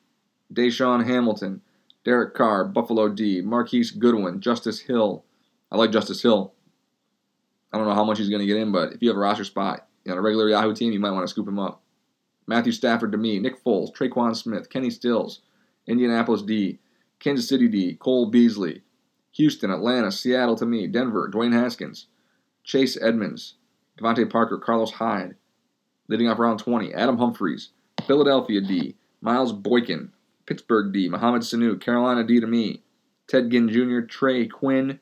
DaeSean Hamilton, Derek Carr, Buffalo D, Marquise Goodwin, Justice Hill. I like Justice Hill. I don't know how much he's going to get in, but if you have a roster spot on a regular Yahoo team, you might want to scoop him up. Matthew Stafford to me, Nick Foles, Tre'Quan Smith, Kenny Stills, Indianapolis D, Kansas City D, Cole Beasley. Houston, Atlanta, Seattle to me, Denver, Dwayne Haskins, Chase Edmonds, DeVante Parker, Carlos Hyde. Leading off round 20, Adam Humphries, Philadelphia D, Miles Boykin, Pittsburgh D, Mohamed Sanu, Carolina D to me, Ted Ginn Jr., Trey Quinn,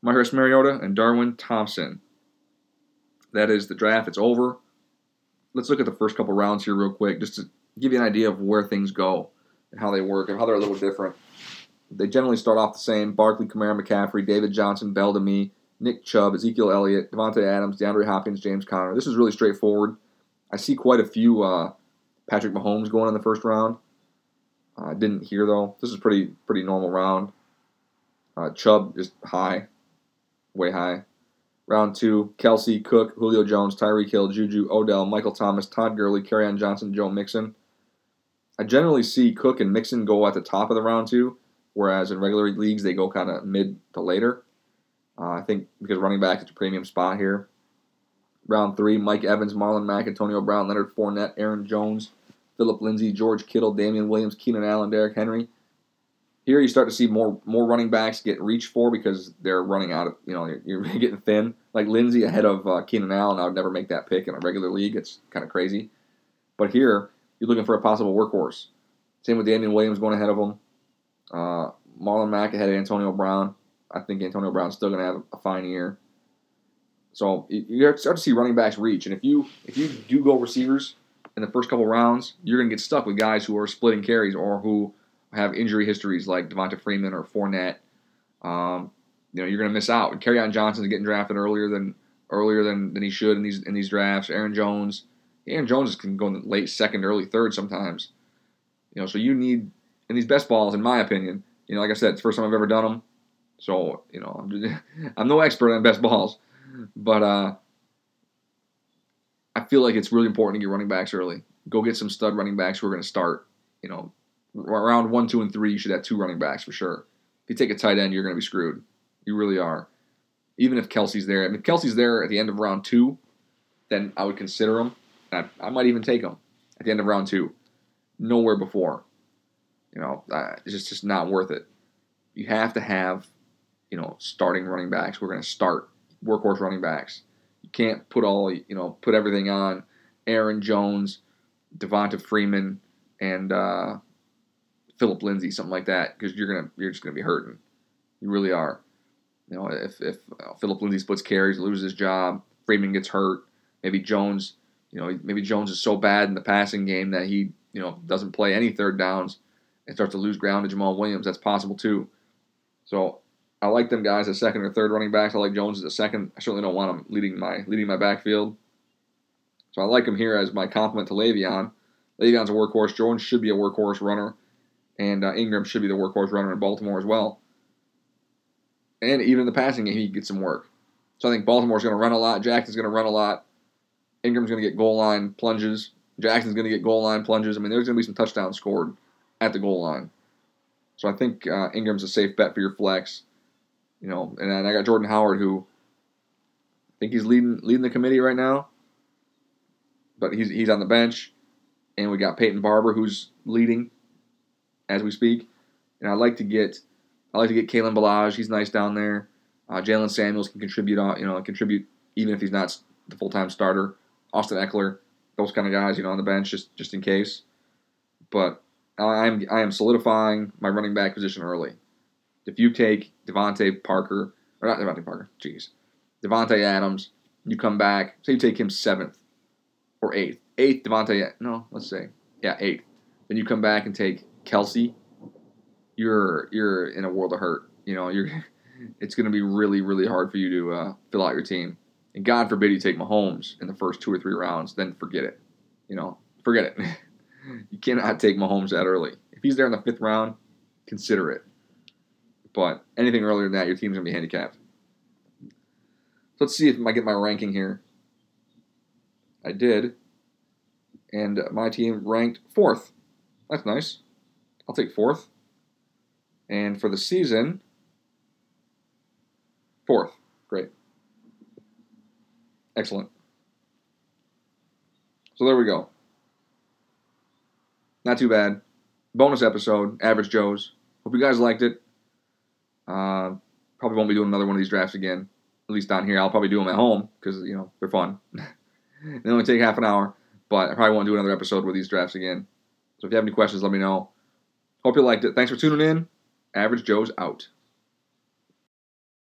Marcus Mariota, and Darwin Thompson. That is the draft. It's over. Let's look at the first couple rounds here real quick, just to give you an idea of where things go and how they work and how they're a little different. They generally start off the same: Barkley, Kamara, McCaffrey, David Johnson, Bell to me, Nick Chubb, Ezekiel Elliott, Davante Adams, DeAndre Hopkins, James Conner. This is really straightforward. I see quite a few uh, Patrick Mahomes going in the first round. I uh, didn't hear though. This is pretty pretty normal round. Uh, Chubb is high, way high. Round two: Kelce, Cook, Julio Jones, Tyreek Hill, Juju, Odell, Michael Thomas, Todd Gurley, Kerryon Johnson, Joe Mixon. I generally see Cook and Mixon go at the top of the round two whereas in regular leagues they go kind of mid to later. Uh, I think because running back is a premium spot here. Round three: Mike Evans, Marlon Mack, Antonio Brown, Leonard Fournette, Aaron Jones, Phillip Lindsay, George Kittle, Damien Williams, Keenan Allen, Derrick Henry. Here you start to see more more running backs get reached for because they're running out of you know you're, you're [LAUGHS] getting thin. Like Lindsay ahead of uh, Keenan Allen, I would never make that pick in a regular league. It's kind of crazy. But here you're looking for a possible workhorse. Same with Damien Williams going ahead of him. Uh, Marlon Mack ahead of Antonio Brown. I think Antonio Brown's still going to have a fine year. So you start to see running backs reach, and if you if you do go receivers in the first couple rounds, you're going to get stuck with guys who are splitting carries or who have injury histories like Devonta Freeman or Fournette. Um, you know, you're going to miss out. Kerryon Johnson's getting drafted earlier than earlier than, than he should in these in these drafts. Aaron Jones, Aaron Jones can go in the late second, early third sometimes. You know, so you need in these best balls, in my opinion, you know, like I said, it's the first time I've ever done them. So you know, I'm, just, [LAUGHS] I'm no expert on best balls, but uh, I feel like it's really important to get running backs early. Go get some stud running backs who are going to start. You know, around one, two, and three, you should have two running backs for sure. If you take a tight end, you're going to be screwed. You really are. Even if Kelce's there, I mean, if Kelce's there at the end of round two, then I would consider him. I, I might even take him at the end of round two. Nowhere before. You know, uh, it's just, just not worth it. You have to have, you know, starting running backs. We're going to start workhorse running backs. You can't put all, you know, put everything on Aaron Jones, Devonta Freeman, and uh, Phillip Lindsay, something like that, because you're gonna you're just gonna be hurting. You really are. You know, if if uh, Phillip Lindsay splits carries, loses his job, Freeman gets hurt, maybe Jones, you know, maybe Jones is so bad in the passing game that he, you know, doesn't play any third downs and starts to lose ground to Jamaal Williams. That's possible too. So I like them guys as second or third running backs. I like Jones as a second. I certainly don't want him leading my leading my backfield. So I like him here as my complement to Le'Veon. Le'Veon's a workhorse. Jones should be a workhorse runner, and uh, Ingram should be the workhorse runner in Baltimore as well. And even in the passing game, he gets some work. So I think Baltimore's going to run a lot. Jackson's going to run a lot. Ingram's going to get goal line plunges. Jackson's going to get goal line plunges. I mean, there's going to be some touchdowns scored at the goal line. So I think uh, Ingram's a safe bet for your flex. You know, and then I got Jordan Howard, who I think he's leading leading the committee right now, but he's he's on the bench, and we got Peyton Barber, who's leading as we speak. And I like to get I like to get Kalen Ballage. He's nice down there. Uh, Jaylen Samuels can contribute. Uh, you know, contribute even if he's not the full time starter. Austin Ekeler, those kind of guys, you know, on the bench just just in case. But I'm I am solidifying my running back position early. If you take DeVante Parker or not DeVante Parker, jeez, Davante Adams, you come back. Say you take him seventh or eighth, eighth Davante. No, let's say yeah eighth. Then you come back and take Kelce. You're you're in a world of hurt. You know you're. [LAUGHS] It's going to be really really hard for you to uh, fill out your team. And God forbid you take Mahomes in the first two or three rounds, then forget it. You know, forget it. [LAUGHS] you cannot take Mahomes that early. If he's there in the fifth round, consider it. But anything earlier than that, your team's gonna be handicapped. So let's see if I get my ranking here. I did, and my team ranked fourth. That's nice. I'll take fourth. And for the season, fourth. Great. Excellent. So there we go. Not too bad. Bonus episode, Average Joe's. Hope you guys liked it. Uh, probably won't be doing another one of these drafts again. At least down here, I'll probably do them at home because you know they're fun. [LAUGHS] they only take half an hour, but I probably won't do another episode with these drafts again. So if you have any questions, let me know. Hope you liked it. Thanks for tuning in. Average Joe's out.